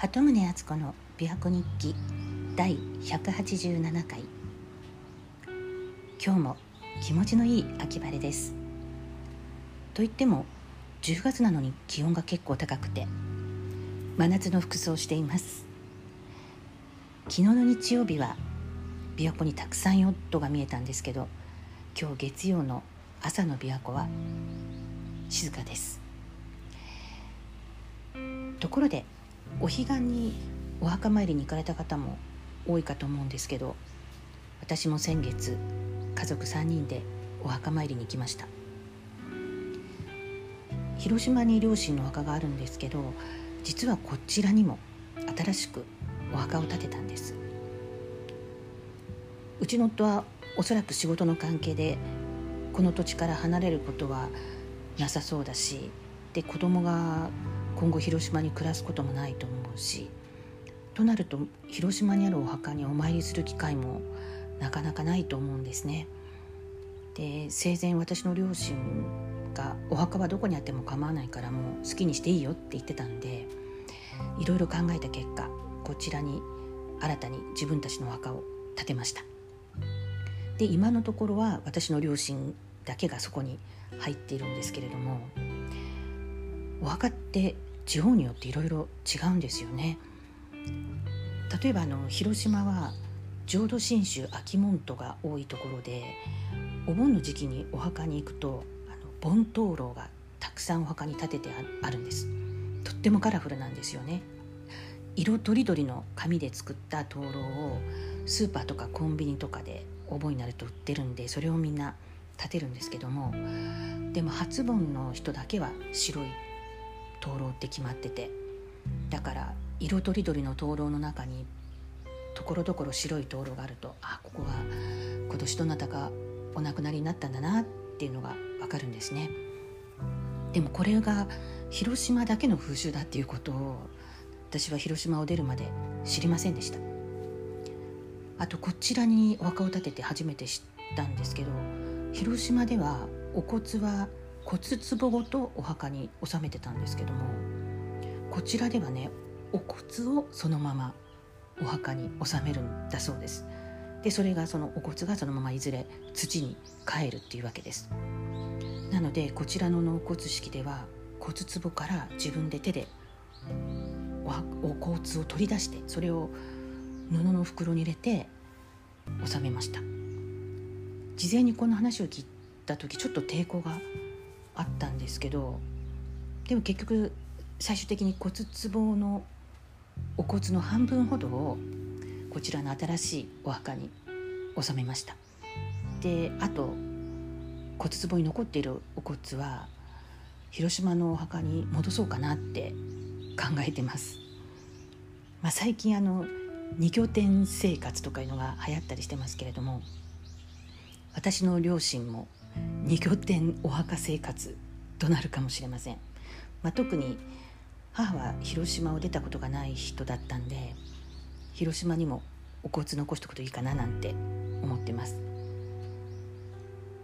鳩宗敦子の琵琶湖日記第187回。今日も気持ちのいい秋晴れです。と言っても10月なのに気温が結構高くて真夏の服装をしています。昨日の日曜日は琵琶湖にたくさんヨットが見えたんですけど今日月曜の朝の琵琶湖は静かです。ところでお彼岸にお墓参りに行かれた方も多いかと思うんですけど私も先月家族3人でお墓参りに行きました。広島に両親のお墓があるんですけど実はこちらにも新しくお墓を建てたんです。うちの夫はおそらく仕事の関係でこの土地から離れることはなさそうだしで子供が今後広島に暮らすこともないと思うしとなると広島にあるお墓にお参りする機会もなかなかないと思うんですね。で生前私の両親がお墓はどこにあっても構わないからもう好きにしていいよって言ってたんでいろいろ考えた結果こちらに新たに自分たちのお墓を建てましたで今のところは私の両親だけがそこに入っているんですけれどもお墓って地方によっていろいろ違うんですよね。例えばあの広島は浄土真宗秋門徒が多いところでお盆の時期にお墓に行くとあの盆灯籠がたくさんお墓に立ててあるんです。とってもカラフルなんですよね。色とりどりの紙で作った灯籠をスーパーとかコンビニとかでお盆になると売ってるんでそれをみんな立てるんですけどもでも初盆の人だけは白い灯籠って決まってて。だから色とりどりの灯籠の中にところどころ白い灯籠があるとあここは今年どなたかお亡くなりになったんだなっていうのがわかるんですね。でもこれが広島だけの風習だっていうことを私は広島を出るまで知りませんでした。あとこちらにお墓を建てて初めて知ったんですけど広島ではお骨は骨壺ごとお墓に納めてたんですけどもこちらではねお骨をそのままお墓に納めるんだそうです。でそれがそのお骨がそのままいずれ土に帰るっていうわけです。なのでこちらの納骨式では骨壺から自分で手でお骨を取り出してそれを布の袋に入れて納めました。事前にこの話を聞いた時ちょっと抵抗があったんですけどでも結局最終的に骨壺のお骨の半分ほどをこちらの新しいお墓に納めました。であと骨壺に残っているお骨は広島のお墓に戻そうかなって考えてます、まあ、最近あの二拠点生活とかいうのが流行ったりしてますけれども私の両親も二拠点お墓生活となるかもしれません、まあ、特に母は広島を出たことがない人だったんで広島にもお骨残しとくといいかななんて思ってます。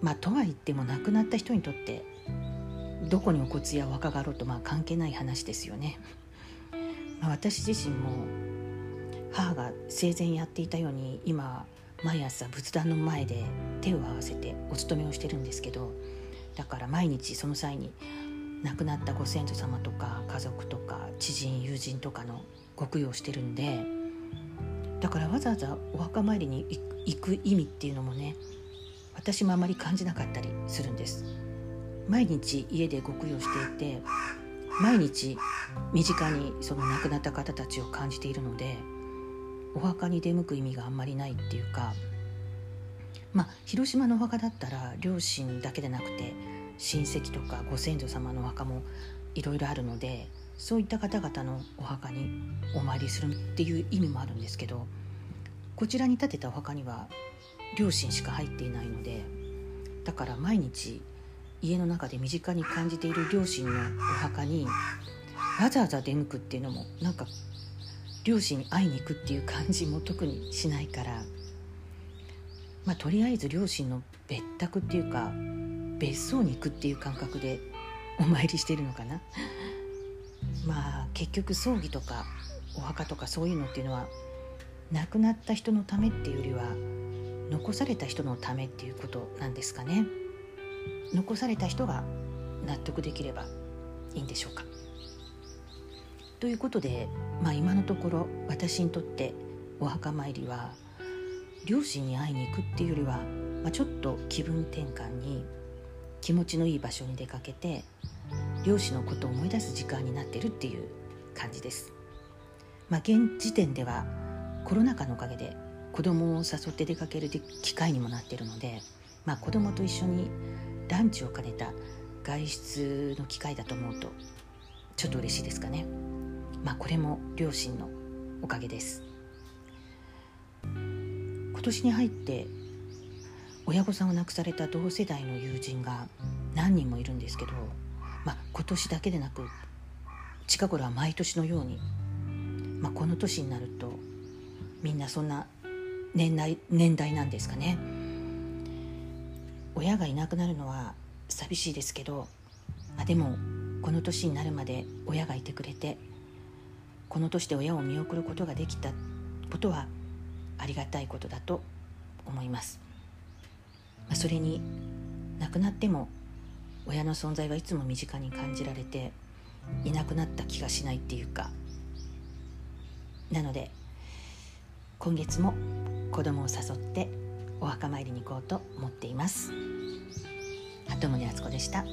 まあとは言っても亡くなった人にとってどこにお骨やお墓があろうとまあ関係ない話ですよね、まあ、私自身も母が生前やっていたように今毎朝仏壇の前で手を合わせてお勤めをしてるんですけどだから毎日その際に亡くなったご先祖様とか家族とか知人友人とかのご供養してるんでだからわざわざお墓参りに行く意味っていうのもね私もあまり感じなかったりするんです。毎日家でご供養していて毎日身近にその亡くなった方たちを感じているのでお墓に出向く意味があんまりないっていうかまあ広島のお墓だったら両親だけでなくて親戚とかご先祖様のお墓もいろいろあるのでそういった方々のお墓にお参りするっていう意味もあるんですけどこちらに建てたお墓には両親しか入っていないのでだから毎日家の中で身近に感じている両親のお墓にわざわざ出向くっていうのもなんか両親に会いに行くっていう感じも特にしないからまあとりあえず両親の別宅っていうか別荘に行くっていう感覚でお参りしてるのかな。まあ結局葬儀とかお墓とかそういうのっていうのは亡くなった人のためっていうよりは残された人のためっていうことなんですかね。残された人が納得できればいいんでしょうか。ということで、まあ、今のところ私にとってお墓参りは両親に会いに行くっていうよりは、まあ、ちょっと気分転換に気持ちのいい場所に出かけて両親のことを思い出す時間になってるっていう感じです。まあ、現時点ではコロナ禍のおかげで子供を誘って出かける機会にもなってるので、まあ、子供と一緒にランチを兼ねた外出の機会だと思うとちょっと嬉しいですかね。まあ、これも両親のおかげです。今年に入って親御さんを亡くされた同世代の友人が何人もいるんですけど、まあ、今年だけでなく近頃は毎年のように、まあ、この年になるとみんなそんな年代年代なんですかね親がいなくなるのは寂しいですけどあでもこの年になるまで親がいてくれてこの年で親を見送ることができたことはありがたいことだと思います。ま、それに亡くなっても親の存在はいつも身近に感じられていなくなった気がしないっていうかなので今月も子供を誘ってお墓参りに行こうと思っています鳩宗敦子でした。